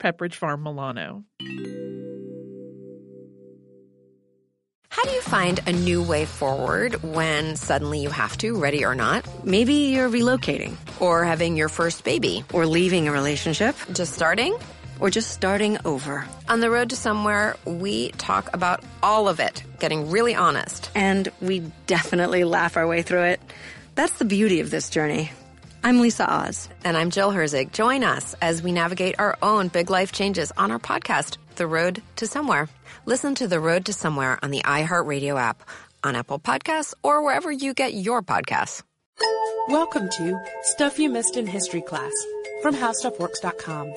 Pepperidge Farm Milano. How do you find a new way forward when suddenly you have to, ready or not? Maybe you're relocating, Or having your first baby? or leaving a relationship, Just starting? or just starting over. On the road to somewhere, we talk about all of it, getting really honest. And we definitely laugh our way through it. That's the beauty of this journey. I'm Lisa Oz. And I'm Jill Herzig. Join us as we navigate our own big life changes on our podcast, The Road to Somewhere. Listen to The Road to Somewhere on the iHeartRadio app, on Apple Podcasts, or wherever you get your podcasts. Welcome to Stuff You Missed in History Class from HowStuffWorks.com.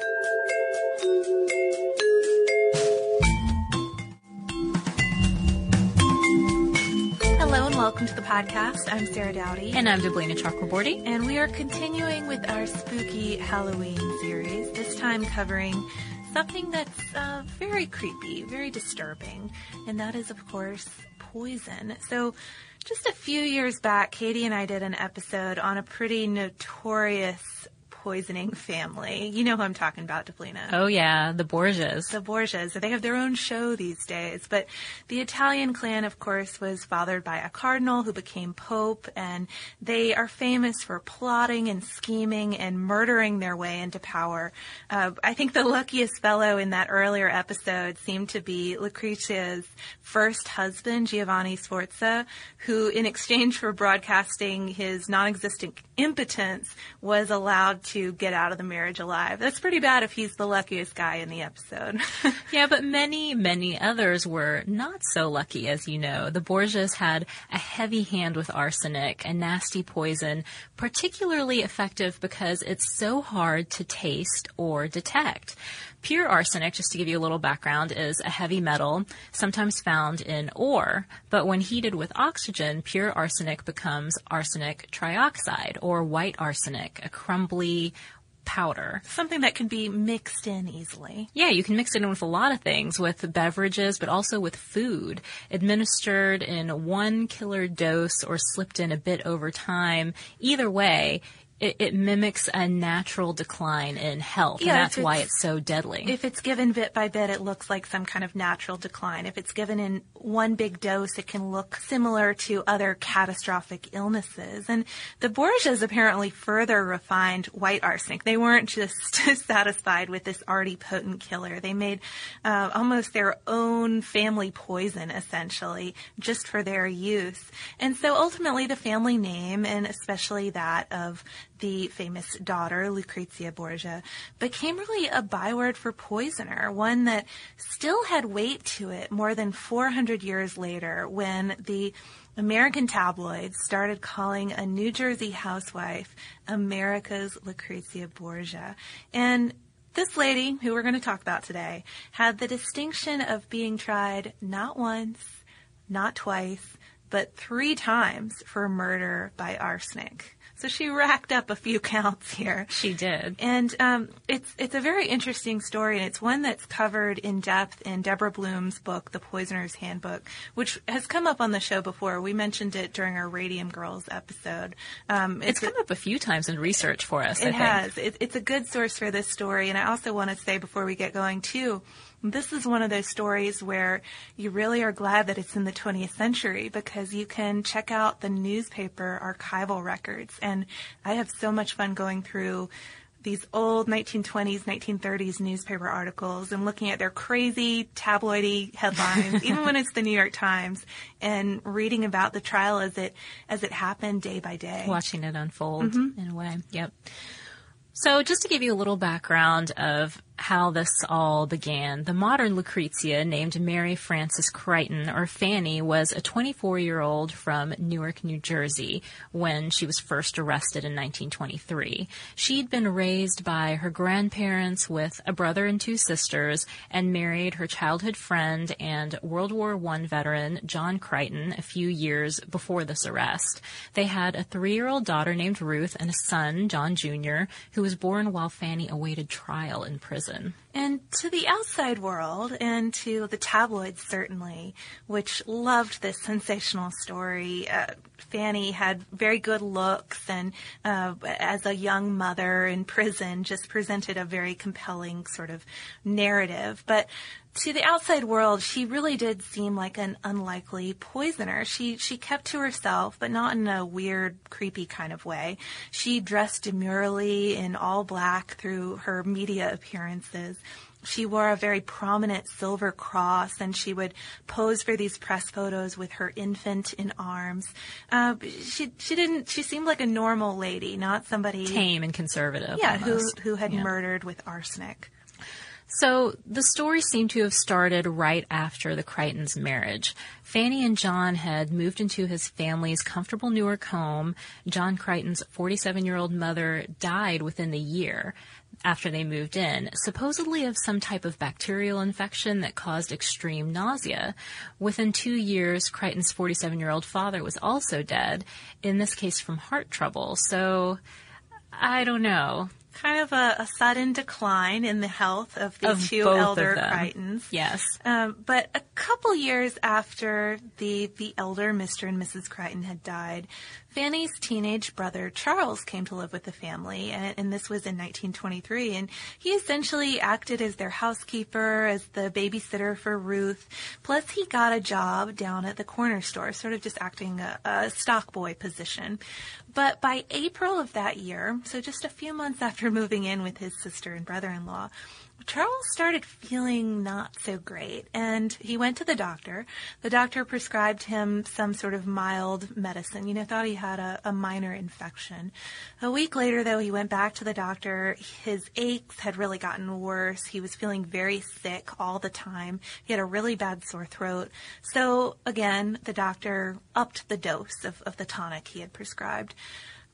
welcome to the podcast. I'm Sarah Dowdy. And I'm Deblina Chakraborty. And we are continuing with our spooky Halloween series, this time covering something that's uh, very creepy, very disturbing, and that is, of course, poison. So, just a few years back, Katie and I did an episode on a pretty notorious poisoning family. You know who I'm talking about, Deblina. Oh yeah, the Borgias. the Borgias. They have their own show these days. But the Italian clan, of course, was fathered by a cardinal who became pope, and they are famous for plotting and scheming and murdering their way into power. Uh, I think the luckiest fellow in that earlier episode seemed to be Lucrezia's first husband, Giovanni Sforza, who, in exchange for broadcasting his non-existent impotence, was allowed to get out of the marriage alive. That's pretty bad if he's the luckiest guy in the episode. Yeah, but many, many others were not so lucky, as you know. The Borgias had a heavy hand with arsenic, a nasty poison, particularly effective because it's so hard to taste or detect. Pure arsenic, just to give you a little background, is a heavy metal, sometimes found in ore, but when heated with oxygen, pure arsenic becomes arsenic trioxide, or white arsenic, a crumbly powder. Something that can be mixed in easily. Yeah, you can mix it in with a lot of things, with beverages, but also with food. Administered in one killer dose or slipped in a bit over time. Either way, it, it mimics a natural decline in health, Yeah, and that's why it's- it's so deadly. If it's given bit by bit, it looks like some kind of natural decline. If it's given in one big dose, it can look similar to other catastrophic illnesses. And the Borgias apparently further refined white arsenic. They weren't just satisfied with this already potent killer. They made uh, almost their own family poison, essentially, just for their use. And so ultimately, the family name, and especially that of the famous daughter, Lucrezia Borgia, became really a byword for poisoner, one that still had weight to it more than 400 years later when the American tabloids started calling a New Jersey housewife America's Lucrezia Borgia. And this lady, who we're going to talk about today, had the distinction of being tried not once, not twice, but three times for murder by arsenic. So she racked up a few counts here. she did. And um, it's it's a very interesting story, and it's one that's covered in depth in Deborah Blum's book, The Poisoner's Handbook, which has come up on the show before. We mentioned it during our Radium Girls episode. Um, It's a- come up a few times in research for us, I it think. has. It, it's a good source for this story. And I also want to say before we get going, too, this is one of those stories where you really are glad that it's in the 20th century because you can check out the newspaper archival records. And I have so much fun going through these old 1920s, 1930s newspaper articles and looking at their crazy tabloidy headlines, even when it's the New York Times, and reading about the trial as it as it happened day by day. watching it unfold mm-hmm. in a way. Yep. So just to give you a little background of how this all began. The modern Lucrezia, named Mary Frances Creighton, or Fanny, was a 24 year old from Newark, New Jersey, when she was first arrested in 1923. She'd been raised by her grandparents with a brother and two sisters, and married her childhood friend and World War I veteran John Creighton a few years before this arrest. They had a three year old daughter named Ruth and a son, John Jr., who was born while Fanny awaited trial in prison prison. And to the outside world and to the tabloids, certainly, which loved this sensational story. Uh, Fanny had very good looks and, uh, as a young mother in prison, just presented a very compelling sort of narrative. But to the outside world, she really did seem like an unlikely poisoner. She she kept to herself, but not in a weird, creepy kind of way. She dressed demurely in all black through her media appearances. She wore a very prominent silver cross, and she would pose for these press photos with her infant in arms. Uh, she she didn't. She seemed like a normal lady, not somebody tame and conservative. Yeah, almost. who who had Yeah. murdered with arsenic. So the story seemed to have started right after the Creightons' marriage. Fanny and John had moved into his family's comfortable Newark home. John Creighton's 47 year old mother died within the year after they moved in, supposedly of some type of bacterial infection that caused extreme nausea. Within two years, Creighton's 47 year old father was also dead, in this case from heart trouble. So, I don't know. Kind of a, a sudden decline in the health of the Of two elder. Creightons. Yes. Um, but a couple years after the the elder Mr. and Mrs. Creighton had died, Fanny's teenage brother Charles came to live with the family, and, and this was in 1923. And he essentially acted as their housekeeper, as the babysitter for Ruth. Plus, he got a job down at the corner store, sort of just acting a, a stock boy position. But by April of that year, so just a few months after moving in with his sister and brother-in-law, Charles started feeling not so great and he went to the doctor. The doctor prescribed him some sort of mild medicine, you know, thought he had a, a minor infection. A week later, though, he went back to the doctor. His aches had really gotten worse. He was feeling very sick all the time. He had a really bad sore throat. So, again, the doctor upped the dose of, of the tonic he had prescribed.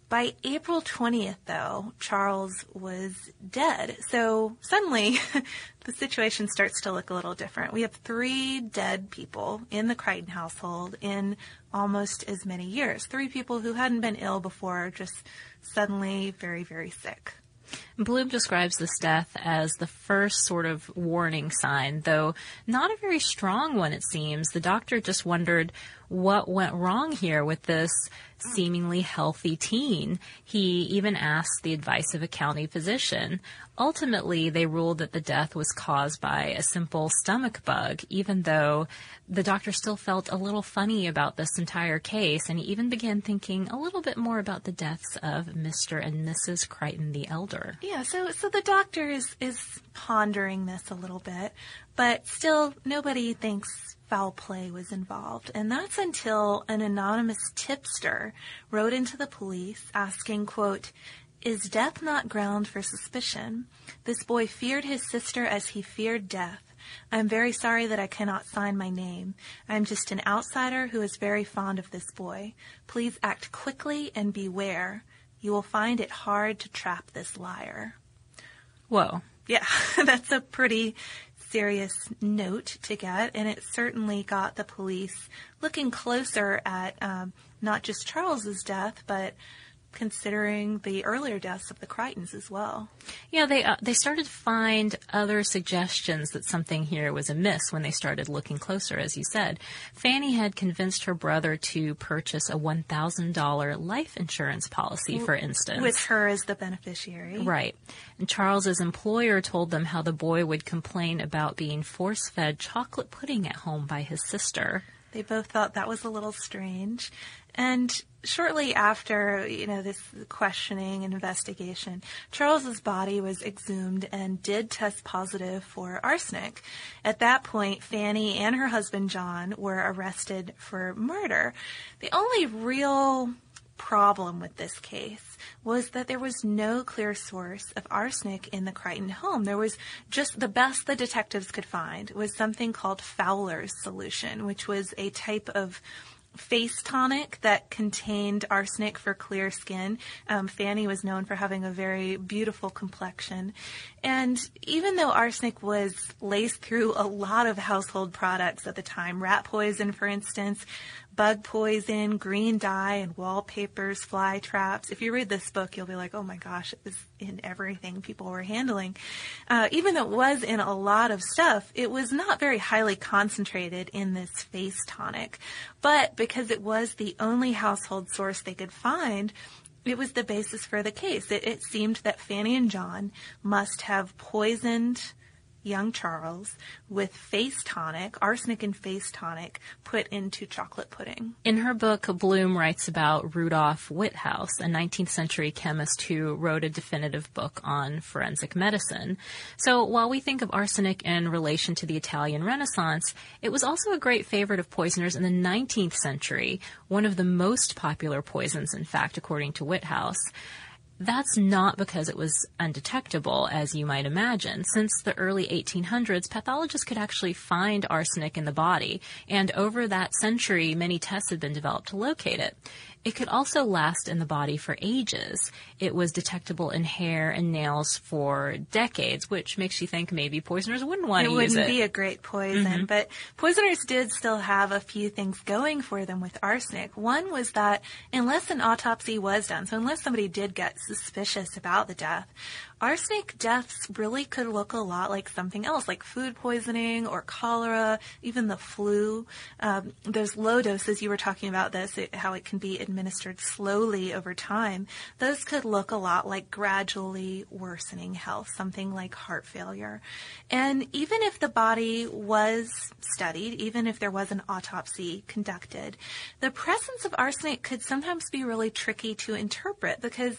By April 20th, though, Charles was dead. So suddenly, the situation starts to look a little different. We have three dead people in the Creighton household in almost as many years. Three people who hadn't been ill before, just suddenly very, very sick. Blum describes this death as the first sort of warning sign, though not a very strong one, it seems. The doctor just wondered what went wrong here with this seemingly healthy teen. He even asked the advice of a county physician. Ultimately, they ruled that the death was caused by a simple stomach bug, even though the doctor still felt a little funny about this entire case, and he even began thinking a little bit more about the deaths of Mr. and Mrs. Creighton the Elder. Yeah, so so the doctor is is pondering this a little bit, but still nobody thinks foul play was involved. And that's until an anonymous tipster wrote into the police asking, quote, is death not ground for suspicion? This boy feared his sister as he feared death. I am very sorry that I cannot sign my name. I am just an outsider who is very fond of this boy. Please act quickly and beware. You will find it hard to trap this liar. Whoa. Yeah, that's a pretty serious note to get, and it certainly got the police looking closer at um, not just Charles's death, but considering the earlier deaths of the Creightons as well. Yeah, they uh, they started to find other suggestions that something here was amiss when they started looking closer. As you said, Fanny had convinced her brother to purchase a one thousand dollar life insurance policy, for instance, With her as the beneficiary. Right. And Charles's employer told them how the boy would complain about being force fed chocolate pudding at home by his sister. They both thought that was a little strange. And shortly after, you know, this questioning and investigation, Charles's body was exhumed and did test positive for arsenic. At that point, Fanny and her husband John were arrested for murder. The only real problem with this case was that there was no clear source of arsenic in the Creighton home. There was just the best the detectives could find was something called Fowler's solution, which was a type of face tonic that contained arsenic for clear skin. Um, Fanny was known for having a very beautiful complexion. And even though arsenic was laced through a lot of household products at the time, rat poison, for instance, bug poison, green dye, and wallpapers, fly traps. If you read this book, you'll be like, oh my gosh, it was in everything people were handling. Uh, even though it was in a lot of stuff, it was not very highly concentrated in this face tonic. But because it was the only household source they could find, it was the basis for the case. It, it seemed that Fanny and John must have poisoned young Charles with face tonic, arsenic and face tonic, put into chocolate pudding. In her book, Blum writes about Rudolf Witthaus, a 19th century chemist who wrote a definitive book on forensic medicine. So while we think of arsenic in relation to the Italian Renaissance, it was also a great favorite of poisoners in the 19th century, one of the most popular poisons, in fact, according to Witthaus. That's not because it was undetectable, as you might imagine. Since the early 1800s, pathologists could actually find arsenic in the body, and over that century, many tests had been developed to locate it. It could also last in the body for ages. It was detectable in hair and nails for decades, which makes you think maybe poisoners wouldn't want to use it. It wouldn't be a great poison, mm-hmm. but poisoners did still have a few things going for them with arsenic. One was that unless an autopsy was done, so unless somebody did get suspicious about the death, arsenic deaths really could look a lot like something else, like food poisoning or cholera, even the flu. Um, those low doses you were talking about this, it, how it can be administered slowly over time. Those could look a lot like gradually worsening health, something like heart failure. And even if the body was studied, even if there was an autopsy conducted, the presence of arsenic could sometimes be really tricky to interpret because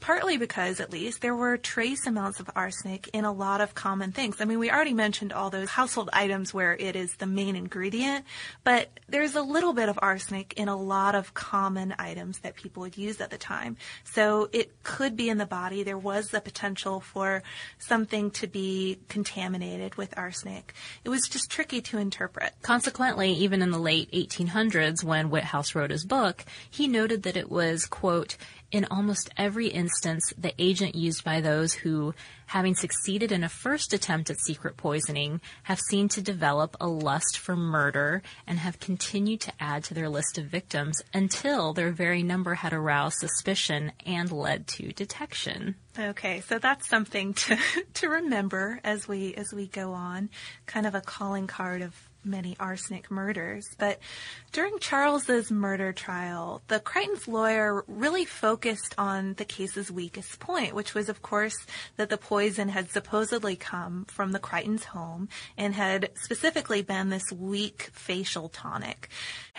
partly because, at least, there were trace amounts of arsenic in a lot of common things. I mean, we already mentioned all those household items where it is the main ingredient, but there's a little bit of arsenic in a lot of common items that people would use at the time. So it could be in the body. There was the potential for something to be contaminated with arsenic. It was just tricky to interpret. Consequently, even in the late 1800s, when Witthaus wrote his book, he noted that it was, quote, in almost every instance, the agent used by those who, having succeeded in a first attempt at secret poisoning, have seemed to develop a lust for murder and have continued to add to their list of victims until their very number had aroused suspicion and led to detection. Okay, so that's something to to remember as we as we go on, kind of a calling card of many arsenic murders. But during Charles's murder trial, the Creighton's lawyer really focused on the case's weakest point, which was, of course, that the poison had supposedly come from the Creighton's home and had specifically been this weak facial tonic.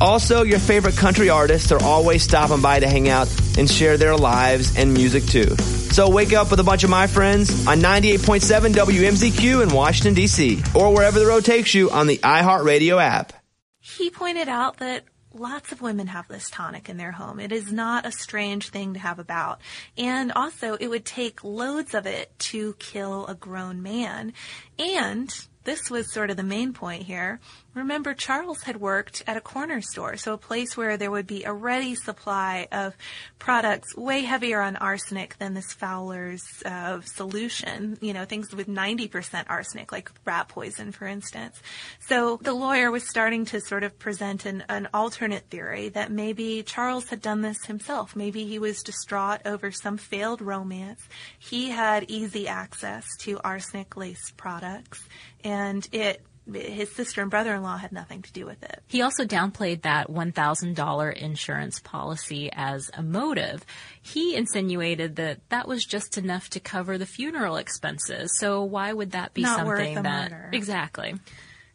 Also, your favorite country artists are always stopping by to hang out and share their lives and music too. So wake up with a bunch of my friends on 98.7 WMZQ in Washington, D.C., or wherever the road takes you on the iHeartRadio app. He pointed out that lots of women have this tonic in their home. It is not a strange thing to have about. And also, it would take loads of it to kill a grown man. And this was sort of the main point here. Remember, Charles had worked at a corner store, so a place where there would be a ready supply of products way heavier on arsenic than this Fowler's uh, solution. You know, things with 90% arsenic, like rat poison, for instance. So the lawyer was starting to sort of present an, an alternate theory that maybe Charles had done this himself. Maybe he was distraught over some failed romance. He had easy access to arsenic laced products, and it his sister and brother-in-law had nothing to do with it. He also downplayed that $1,000 insurance policy as a motive. He insinuated that that was just enough to cover the funeral expenses. So why would that be Not something worth a that murder. exactly?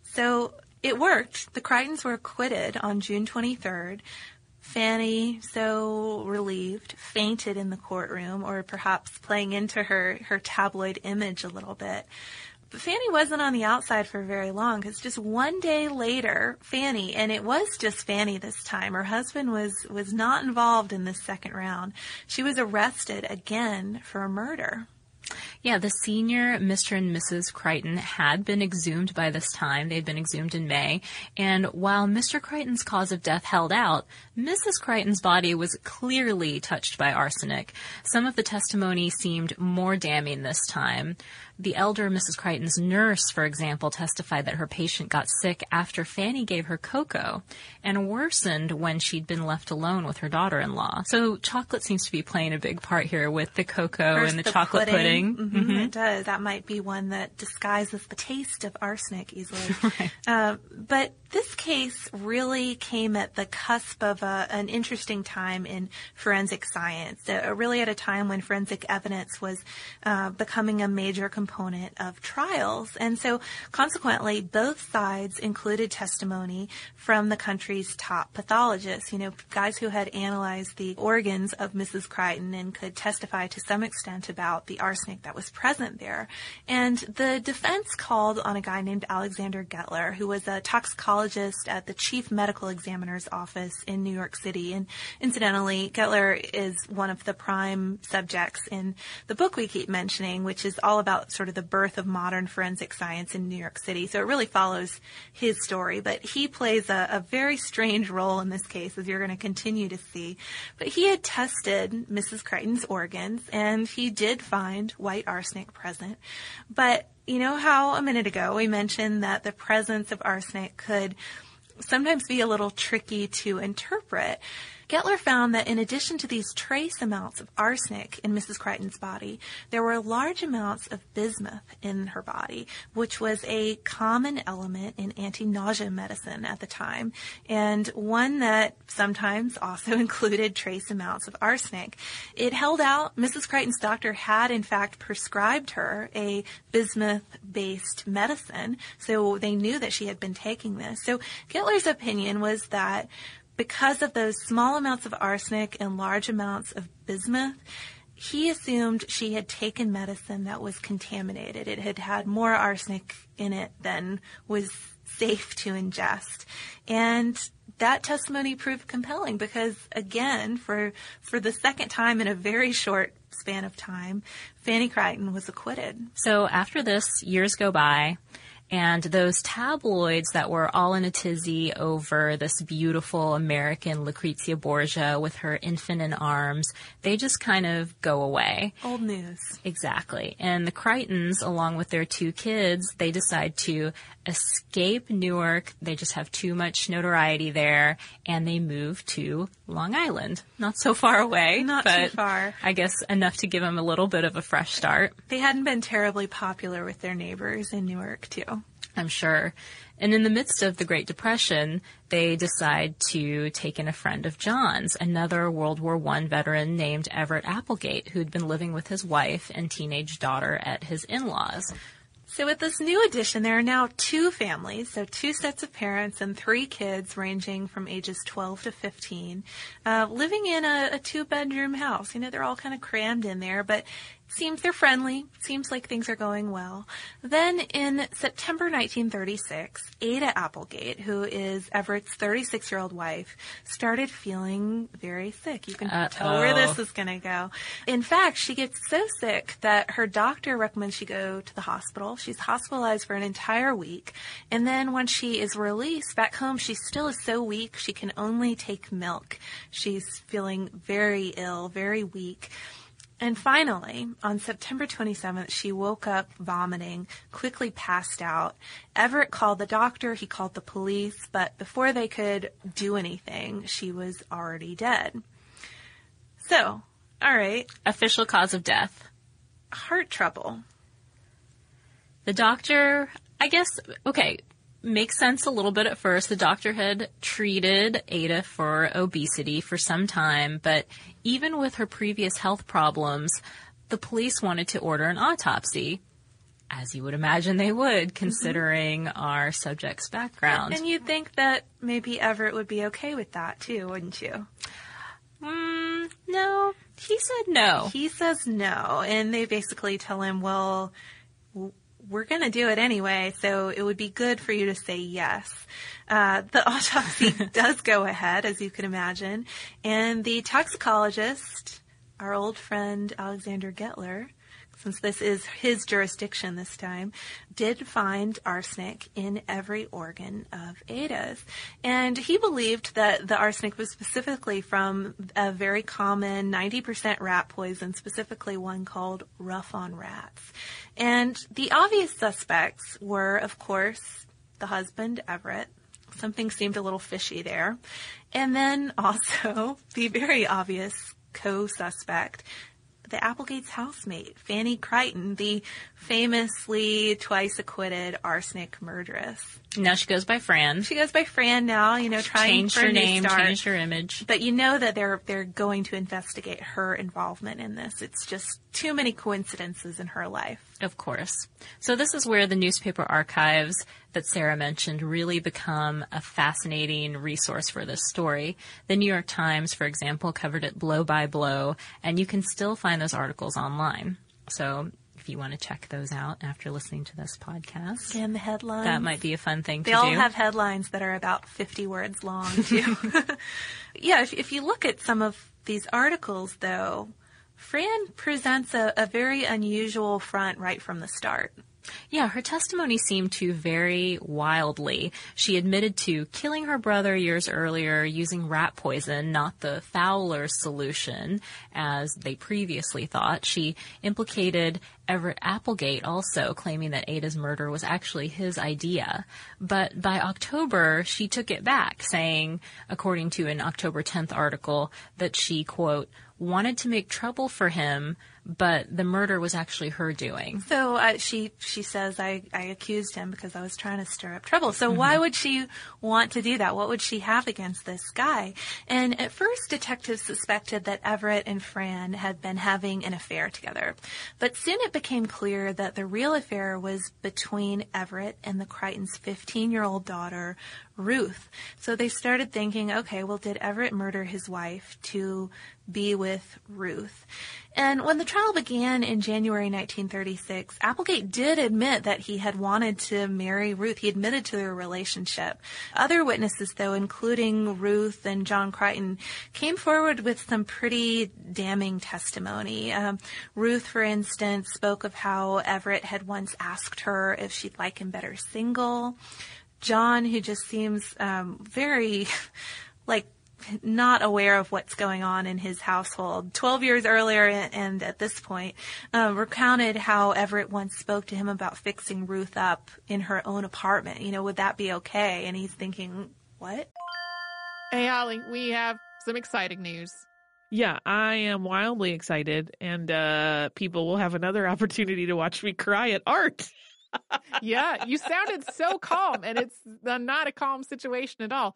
So it worked. The Creightons were acquitted on June 23rd. Fanny, so relieved, fainted in the courtroom, or perhaps playing into her, her tabloid image a little bit. But Fanny wasn't on the outside for very long because just one day later, Fanny, and it was just Fanny this time, her husband was, was not involved in this second round. She was arrested again for a murder. Yeah, the senior Mr. and Mrs. Creighton had been exhumed by this time. They'd been exhumed in May. And while Mr. Creighton's cause of death held out, Mrs. Creighton's body was clearly touched by arsenic. Some of the testimony seemed more damning this time. The elder Mrs. Creighton's nurse, for example, testified that her patient got sick after Fanny gave her cocoa and worsened when she'd been left alone with her daughter-in-law. So chocolate seems to be playing a big part here with the cocoa First, and the, chocolate pudding. Mhm, It does. That might be one that disguises the taste of arsenic easily. uh, but this case really came at the cusp of a, an interesting time in forensic science. Uh, really at a time when forensic evidence was uh, becoming a major component of trials. And so consequently, both sides included testimony from the country's top pathologists, you know, guys who had analyzed the organs of Mrs. Creighton and could testify to some extent about the arsenic that was present there. And the defense called on a guy named Alexander Gettler, who was a toxicologist at the chief medical examiner's office in New York City. And incidentally, Gettler is one of the prime subjects in the book we keep mentioning, which is all about sort of the birth of modern forensic science in New York City. So it really follows his story, but he plays a, a very strange role in this case, as you're going to continue to see. But he had tested Mrs. Creighton's organs, and he did find white arsenic present. But you know how a minute ago we mentioned that the presence of arsenic could sometimes be a little tricky to interpret. Gettler found that in addition to these trace amounts of arsenic in Mrs. Creighton's body, there were large amounts of bismuth in her body, which was a common element in anti-nausea medicine at the time, and one that sometimes also included trace amounts of arsenic. It held out. Mrs. Creighton's doctor had in fact prescribed her a bismuth-based medicine, so they knew that she had been taking this. So Gettler's opinion was that because of those small amounts of arsenic and large amounts of bismuth, he assumed she had taken medicine that was contaminated. It had had more arsenic in it than was safe to ingest. And that testimony proved compelling because again, for, for the second time in a very short span of time, Fanny Creighton was acquitted. So after this, years go by, and those tabloids that were all in a tizzy over this beautiful American Lucrezia Borgia with her infant in arms, they just kind of go away. Old news. Exactly. And the Creightons, along with their two kids, they decide to escape Newark. They just have too much notoriety there, and they move to Long Island. Not so far away. Not but too far. I guess enough to give them a little bit of a fresh start. They hadn't been terribly popular with their neighbors in Newark, too. I'm sure. And in the midst of the Great Depression, they decide to take in a friend of John's, another World War I veteran named Everett Applegate, who'd been living with his wife and teenage daughter at his in-laws. So with this new addition, there are now two families, so two sets of parents and three kids ranging from ages 12 to 15, uh, living in a, a two-bedroom house. You know, they're all kind of crammed in there, but seems they're friendly. Seems like things are going well. Then in September 1936, Ada Applegate, who is Everett's 36 year old wife, started feeling very sick. You can Uh-oh. tell where this is going to go. In fact, she gets so sick that her doctor recommends she go to the hospital. She's hospitalized for an entire week. And then when she is released back home, she still is so weak she can only take milk. She's feeling very ill, very weak. And finally, on September 27th, she woke up vomiting, quickly passed out. Everett called the doctor, he called the police, but before they could do anything, she was already dead. So, alright, Official cause of death. heart trouble. The doctor, I guess, okay, makes sense a little bit at first. The doctor had treated Ada for obesity for some time, but even with her previous health problems, the police wanted to order an autopsy. As you would imagine they would, considering our subject's background. And you'd think that maybe Everett would be okay with that too, wouldn't you? Mm, no, he said no. He says no, and they basically tell him, well, we're going to do it anyway, so it would be good for you to say yes. Uh, the autopsy does go ahead, as you can imagine, and the toxicologist, our old friend Alexander Gettler, since this is his jurisdiction this time, did find arsenic in every organ of Ada's. And he believed that the arsenic was specifically from a very common 90% rat poison, specifically one called rough on rats. And the obvious suspects were, of course, the husband, Everett. Something seemed a little fishy there. And then also the very obvious co-suspect, the Applegate's housemate, Fanny Creighton, the famously twice acquitted arsenic murderess. Now she goes by Fran. She goes by Fran now, you know, trying Changed for her name, start. changed her image. But you know that they're they're going to investigate her involvement in this. It's just too many coincidences in her life. Of course. So this is where the newspaper archives that Sarah mentioned really become a fascinating resource for this story. The New York Times, for example, covered it blow by blow, and you can still find those articles online. So if you want to check those out after listening to this podcast, And the headlines. that might be a fun thing They to all have headlines that are about 50 words long, too. yeah, if, if you look at some of these articles, though, Fran presents a, a very unusual front right from the start. Yeah, her testimony seemed to vary wildly. She admitted to killing her brother years earlier using rat poison, not the Fowler solution, as they previously thought. She implicated Everett Applegate also, claiming that Ada's murder was actually his idea. But by October, she took it back, saying, according to an October 10th article, that she, quote, wanted to make trouble for him, but the murder was actually her doing. So uh, she she says I, I accused him because I was trying to stir up trouble. So why would she want to do that? What would she have against this guy? And at first, detectives suspected that Everett and Fran had been having an affair together, but soon it became clear that the real affair was between Everett and the Creightons' 15 year old daughter Ruth. So they started thinking, okay, well, did Everett murder his wife to be with Ruth? And when the trial began in January 1936, Applegate did admit that he had wanted to marry Ruth. He admitted to their relationship. Other witnesses, though, including Ruth and John Creighton, came forward with some pretty damning testimony. Um, Ruth, for instance, spoke of how Everett had once asked her if she'd like him better single. John, who just seems um, very like not aware of what's going on in his household. Twelve years earlier, and at this point, um, recounted how Everett once spoke to him about fixing Ruth up in her own apartment. You know, would that be okay? And he's thinking, what? Hey, Holly, we have some exciting news. Yeah, I am wildly excited, and uh, people will have another opportunity to watch me cry at art. yeah, you sounded so calm, and it's uh, not a calm situation at all.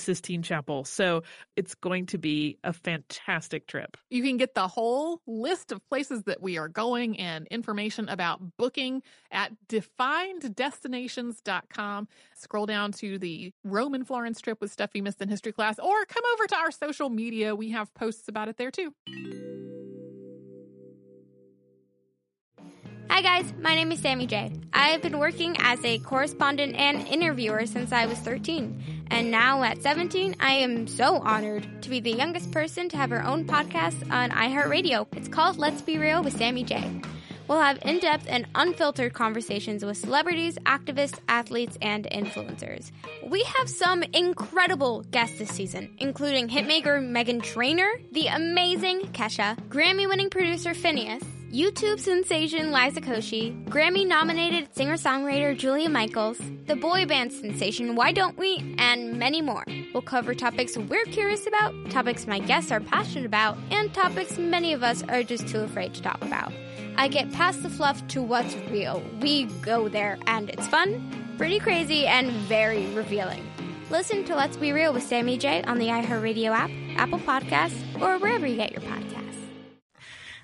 Sistine Chapel. So it's going to be a fantastic trip. You can get the whole list of places that we are going and information about booking at defineddestinations.com. Scroll down to the Roman Florence trip with stuff you missed in history class, or come over to our social media. We have posts about it there too. Hi guys, my name is Sammy J. I have been working as a correspondent and interviewer since I was 13. And now at 17, I am so honored to be the youngest person to have her own podcast on iHeartRadio. It's called Let's Be Real with Sammy J. We'll have in depth and unfiltered conversations with celebrities, activists, athletes, and influencers. We have some incredible guests this season, including hitmaker Meghan Trainor, the amazing Kesha, Grammy winning producer Finneas, YouTube sensation Liza Koshy, Grammy nominated singer songwriter Julia Michaels, the boy band sensation Why Don't We, and many more. We'll cover topics we're curious about, topics my guests are passionate about, and topics many of us are just too afraid to talk about. I get past the fluff to what's real. We go there, and it's fun, pretty crazy, and very revealing. Listen to Let's Be Real with Sammy J on the iHeartRadio app, Apple Podcasts, or wherever you get your podcasts.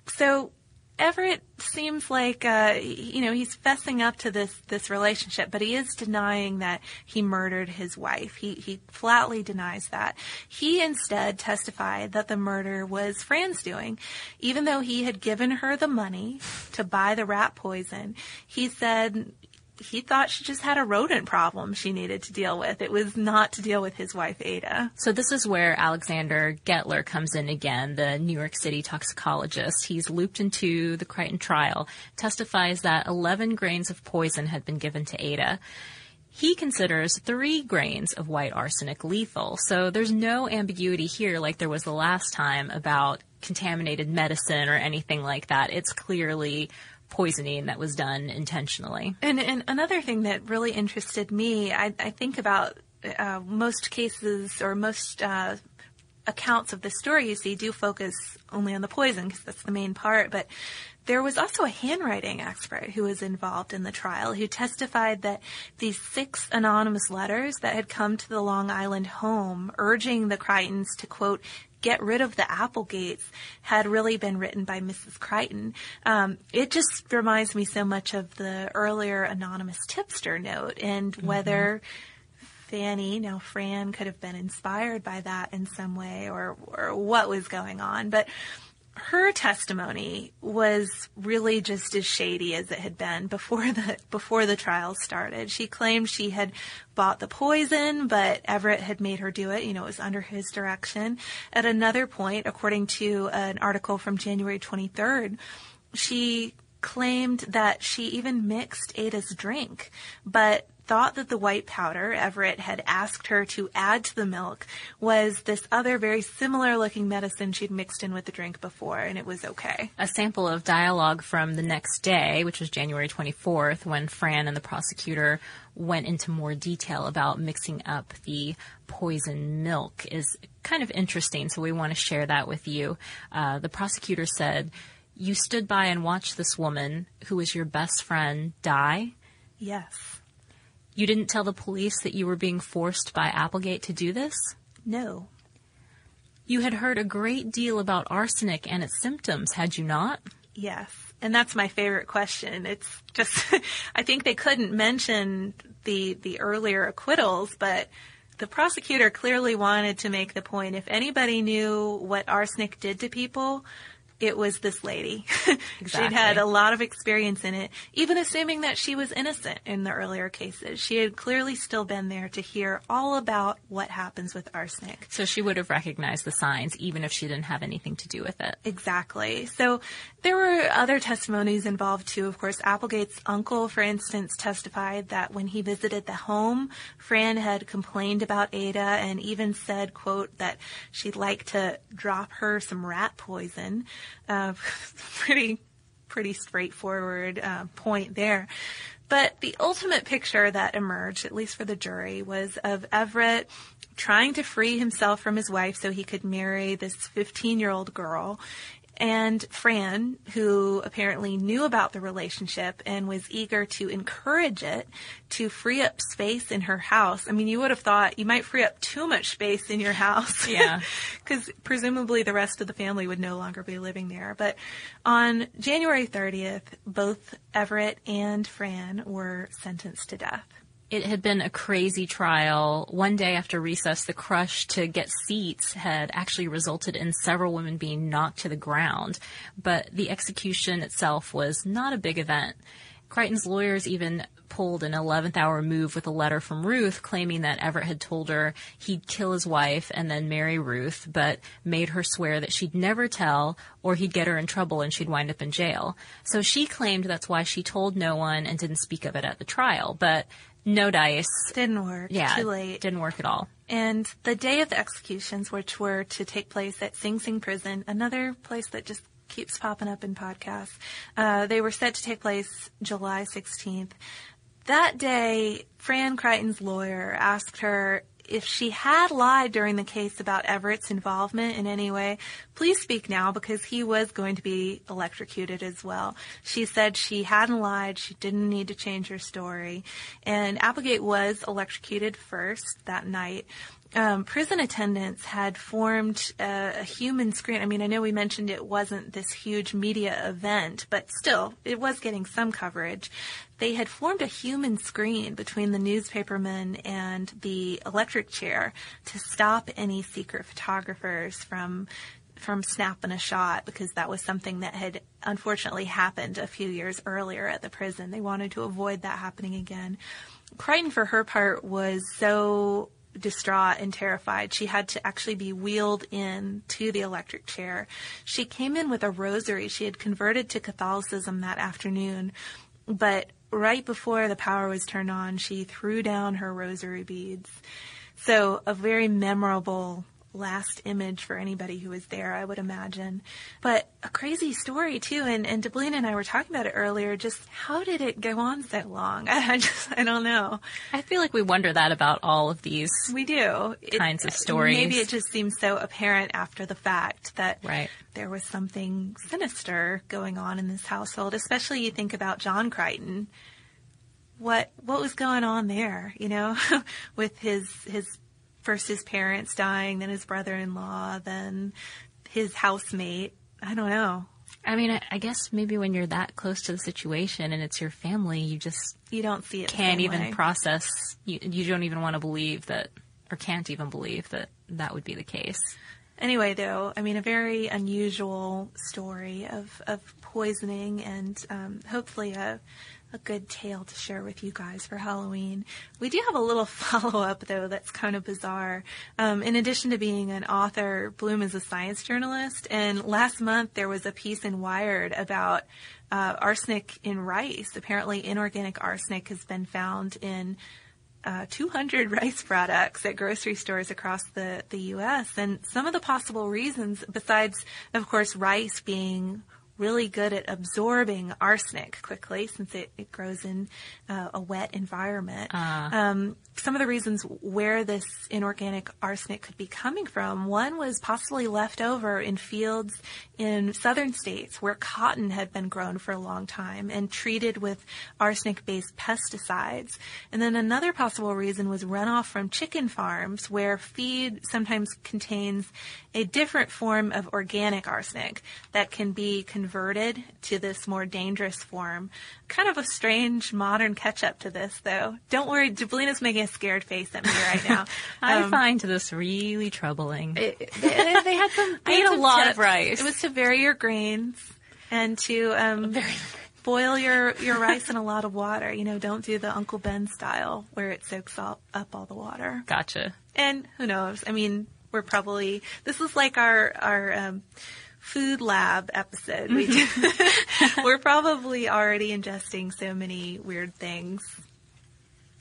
So Everett seems like uh, you know he's fessing up to this this relationship, but he is denying that he murdered his wife. He he flatly denies that. He instead testified that the murder was Fran's doing, even though he had given her the money to buy the rat poison. He said he thought she just had a rodent problem she needed to deal with. It was not to deal with his wife, Ada. So this is where Alexander Gettler comes in again, the New York City toxicologist. He's looped into the Creighton trial, testifies that 11 grains of poison had been given to Ada. He considers three grains of white arsenic lethal. So there's no ambiguity here like there was the last time about contaminated medicine or anything like that. It's clearly poisoning that was done intentionally. And, and another thing that really interested me, I, I think about uh, most cases or most uh, accounts of the story you see do focus only on the poison because that's the main part, but there was also a handwriting expert who was involved in the trial who testified that these six anonymous letters that had come to the Long Island home urging the Creightons to quote get rid of the Applegates had really been written by Mrs. Creighton. Um, it just reminds me so much of the earlier anonymous tipster note and mm-hmm. whether Fanny, now Fran, could have been inspired by that in some way or, or what was going on. But her testimony was really just as shady as it had been before the before the trial started. She claimed she had bought the poison, but Everett had made her do it. You know, it was under his direction. At another point, according to an article from January 23rd, she claimed that she even mixed Ada's drink, but thought that the white powder Everett had asked her to add to the milk was this other very similar looking medicine she'd mixed in with the drink before, and it was okay. A sample of dialogue from the next day, which was January 24th, when Fran and the prosecutor went into more detail about mixing up the poison milk, is kind of interesting, so we want to share that with you. Uh, the prosecutor said, You stood by and watched this woman, who was your best friend, die? Yes. You didn't tell the police that you were being forced by Applegate to do this? No. You had heard a great deal about arsenic and its symptoms, had you not? Yes. And that's my favorite question. It's just, I think they couldn't mention the, the earlier acquittals, but the prosecutor clearly wanted to make the point if anybody knew what arsenic did to people, it was this lady. She'd had a lot of experience in it, even assuming that she was innocent in the earlier cases. She had clearly still been there to hear all about what happens with arsenic. So she would have recognized the signs even if she didn't have anything to do with it. Exactly. So there were other testimonies involved too. Of course, Applegate's uncle, for instance, testified that when he visited the home, Fran had complained about Ada and even said, quote, that she'd like to drop her some rat poison. Uh, pretty, pretty straightforward uh, point there. But the ultimate picture that emerged, at least for the jury, was of Everett trying to free himself from his wife so he could marry this 15 year old girl. And Fran, who apparently knew about the relationship and was eager to encourage it to free up space in her house. I mean, you would have thought you might free up too much space in your house. Yeah. Because presumably the rest of the family would no longer be living there. But on January 30th, both Everett and Fran were sentenced to death. It had been a crazy trial. One day after recess, the crush to get seats had actually resulted in several women being knocked to the ground, but the execution itself was not a big event. Creighton's lawyers even pulled an 11th hour move with a letter from Ruth claiming that Everett had told her he'd kill his wife and then marry Ruth, but made her swear that she'd never tell or he'd get her in trouble and she'd wind up in jail. So she claimed that's why she told no one and didn't speak of it at the trial, but no dice. Didn't work. Yeah, Too late. didn't work at all. And the day of the executions, which were to take place at Sing Sing Prison, another place that just keeps popping up in podcasts, uh, they were set to take place July 16th. That day, Fran Creighton's lawyer asked her if she had lied during the case about Everett's involvement in any way, please speak now because he was going to be electrocuted as well. She said she hadn't lied. She didn't need to change her story. And Applegate was electrocuted first that night. Um, prison attendants had formed a, a human screen. I mean, I know we mentioned it wasn't this huge media event, but still, it was getting some coverage. They had formed a human screen between the newspapermen and the electric chair to stop any secret photographers from from snapping a shot because that was something that had unfortunately happened a few years earlier at the prison. They wanted to avoid that happening again. Creighton, for her part, was so distraught and terrified. She had to actually be wheeled in to the electric chair. She came in with a rosary. She had converted to Catholicism that afternoon, but right before the power was turned on, she threw down her rosary beads. So a very memorable last image for anybody who was there, I would imagine. But a crazy story too, and, and Deblina and I were talking about it earlier, just how did it go on so long? I, just, I don't know. I feel like we wonder that about all of these. We do. It- Kinds of stories. Maybe it just seems so apparent after the fact that Right. there was something sinister going on in this household, especially you think about John Creighton. What what was going on there, you know, with his his first his parents dying, then his brother-in-law, then his housemate. I don't know. I mean, I, I guess maybe when you're that close to the situation and it's your family, you just You don't see it. can't even way. process. You, you don't even want to believe that, or can't even believe that that would be the case. Anyway, though, I mean, a very unusual story of, of poisoning and um, hopefully a, a good tale to share with you guys for Halloween. We do have a little follow up, though, that's kind of bizarre. Um, in addition to being an author, Blum is a science journalist, and last month there was a piece in Wired about uh, arsenic in rice. Apparently, inorganic arsenic has been found in uh, 200 rice products at grocery stores across the, the U.S. And some of the possible reasons, besides, of course, rice being really good at absorbing arsenic quickly since it, it grows in uh, a wet environment. Um, some of the reasons where this inorganic arsenic could be coming from, one was possibly left over in fields in southern states where cotton had been grown for a long time and treated with arsenic-based pesticides. And then another possible reason was runoff from chicken farms where feed sometimes contains a different form of organic arsenic that can be converted converted to this more dangerous form. Kind of a strange modern catch up to this, though. Don't worry, Deblina's making a scared face at me right now. I Um, find this really troubling. it- it- they, they had some. I ate a lot of rice. It was to vary your grains and to um, boil your, your rice in a lot of water. You know, don't do the Uncle Ben style where it soaks all, up all the water. Gotcha. And who knows? I mean, we're probably this is like our our um, food lab episode. We do, mm-hmm. we're probably already ingesting so many weird things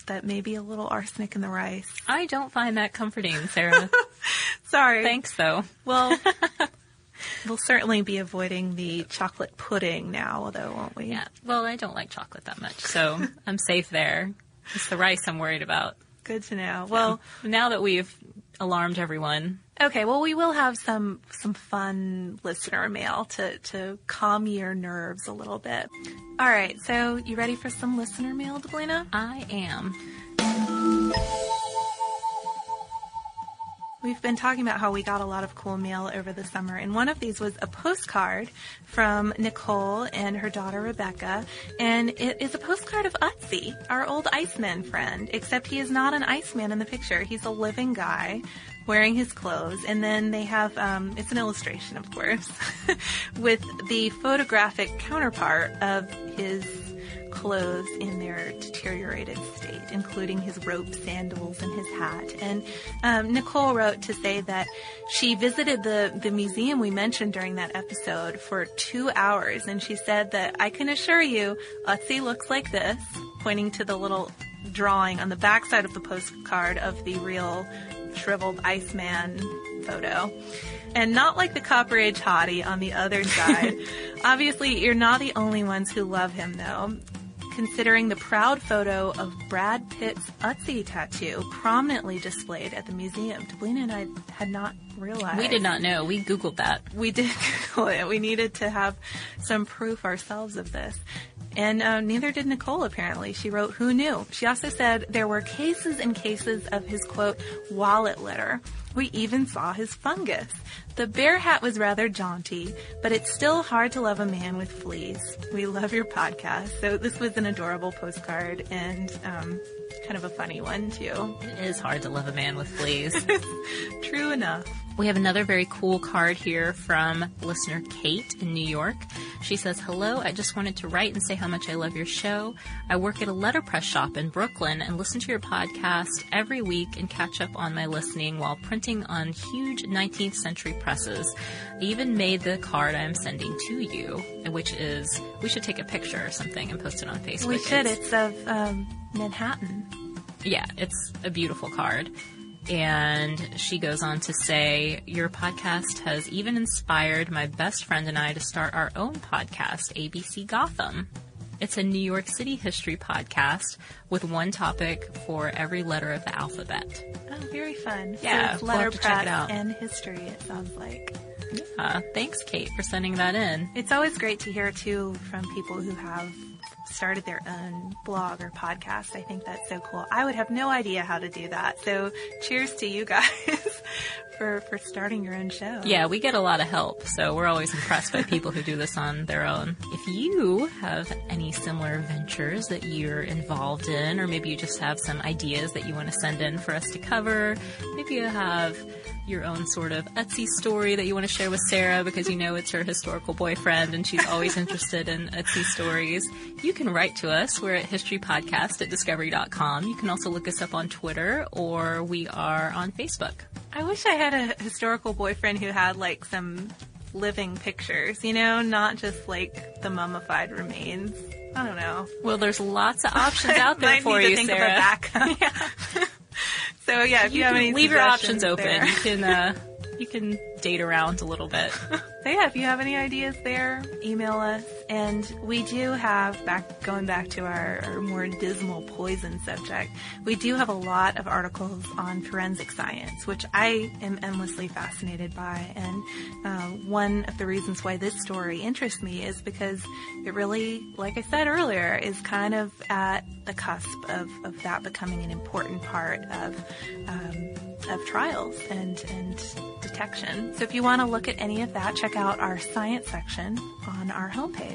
that maybe a little arsenic in the rice. I don't find that comforting, Sarah. Sorry. Thanks, though. Well, we'll certainly be avoiding the chocolate pudding now, though, won't we? Yeah. Well, I don't like chocolate that much, so I'm safe there. It's the rice I'm worried about. Good to know. Well, Now that we've alarmed everyone, okay. Well, we will have some some fun listener mail to to calm your nerves a little bit. All right. So, you ready for some listener mail, Deblina? I am. We've been talking about how we got a lot of cool mail over the summer, and one of these was a postcard from Nicole and her daughter Rebecca, and it is a postcard of Ötzi, our old Iceman friend, except he is not an Iceman in the picture. He's a living guy wearing his clothes, and then they have, um, it's an illustration, of course, with the photographic counterpart of his clothes in their deteriorated state, including his rope sandals and his hat. And um, Nicole wrote to say that she visited the, the museum we mentioned during that episode for two hours, and she said that I can assure you, Ötzi looks like this, pointing to the little drawing on the backside of the postcard of the real shriveled Iceman photo. And not like the Copper Age hottie on the other side. Obviously, you're not the only ones who love him, though. Considering the proud photo of Brad Pitt's Ötzi tattoo prominently displayed at the museum. Deblina and I had not realized. We did not know. We Googled that. We did Google it. We needed to have some proof ourselves of this. And uh, neither did Nicole, apparently. She wrote, Who knew? She also said there were cases and cases of his, quote, wallet litter. We even saw his fungus. The bear hat was rather jaunty, but it's still hard to love a man with fleas. We love your podcast. So this was an adorable postcard and um, kind of a funny one, too. It is hard to love a man with fleas. True enough. We have another very cool card here from listener Kate in New York. She says, Hello, I just wanted to write and say how much I love your show. I work at a letterpress shop in Brooklyn and listen to your podcast every week and catch up on my listening while printing on huge 19th century presses. I even made the card I am sending to you, which is, we should take a picture or something and post it on Facebook. We should. It's- It's of um, Manhattan. yeah, it's a beautiful card. And she goes on to say, Your podcast has even inspired my best friend and I to start our own podcast, ABC Gotham. It's a New York City history podcast with one topic for every letter of the alphabet. Oh, very fun. Yeah, so it's we'll have to check it letterpress out. and history. It sounds like Uh, thanks, Kate, for sending that in. it's always great to hear too from people who have started their own blog or podcast. I think that's so cool. I would have no idea how to do that. So, cheers to you guys for for starting your own show. Yeah, we get a lot of help, so we're always impressed by people who do this on their own. If you have any similar ventures that you're involved in, or maybe you just have some ideas that you want to send in for us to cover, maybe you have your own sort of Ötzi story that you want to share with Sarah because you know it's her historical boyfriend and she's always interested in Ötzi stories, you can write to us. We're at historypodcast at discovery.com. You can also look us up on Twitter or we are on Facebook. I wish I had a historical boyfriend who had like some living pictures, you know, not just like the mummified remains. I don't know. Well, there's lots of options out there for you, think Sarah. Backup. so yeah, if you, You have any leave your options open. there. You can uh, you can date around a little bit. So yeah, if you have any ideas there, email us. And we do have back going back to our, more dismal poison subject. We do have a lot of articles on forensic science, which I am endlessly fascinated by. And uh, one of the reasons why this story interests me is because it really, like I said earlier, is kind of at the cusp of, of that becoming an important part of um, of trials and and detection. So if you want to look at any of that, check out our science section on our homepage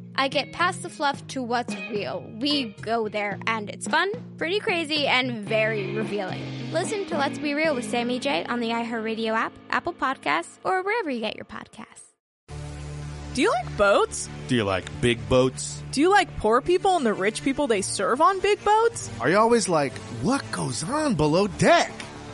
I get past the fluff to what's real. We go there, and it's fun, pretty crazy, and very revealing. Listen to Let's Be Real with Sammy J on the iHeartRadio app, Apple Podcasts, or wherever you get your podcasts. Do you like boats? Do you like big boats? Do you like poor people and the rich people they serve on big boats? Are you always like, what goes on below deck?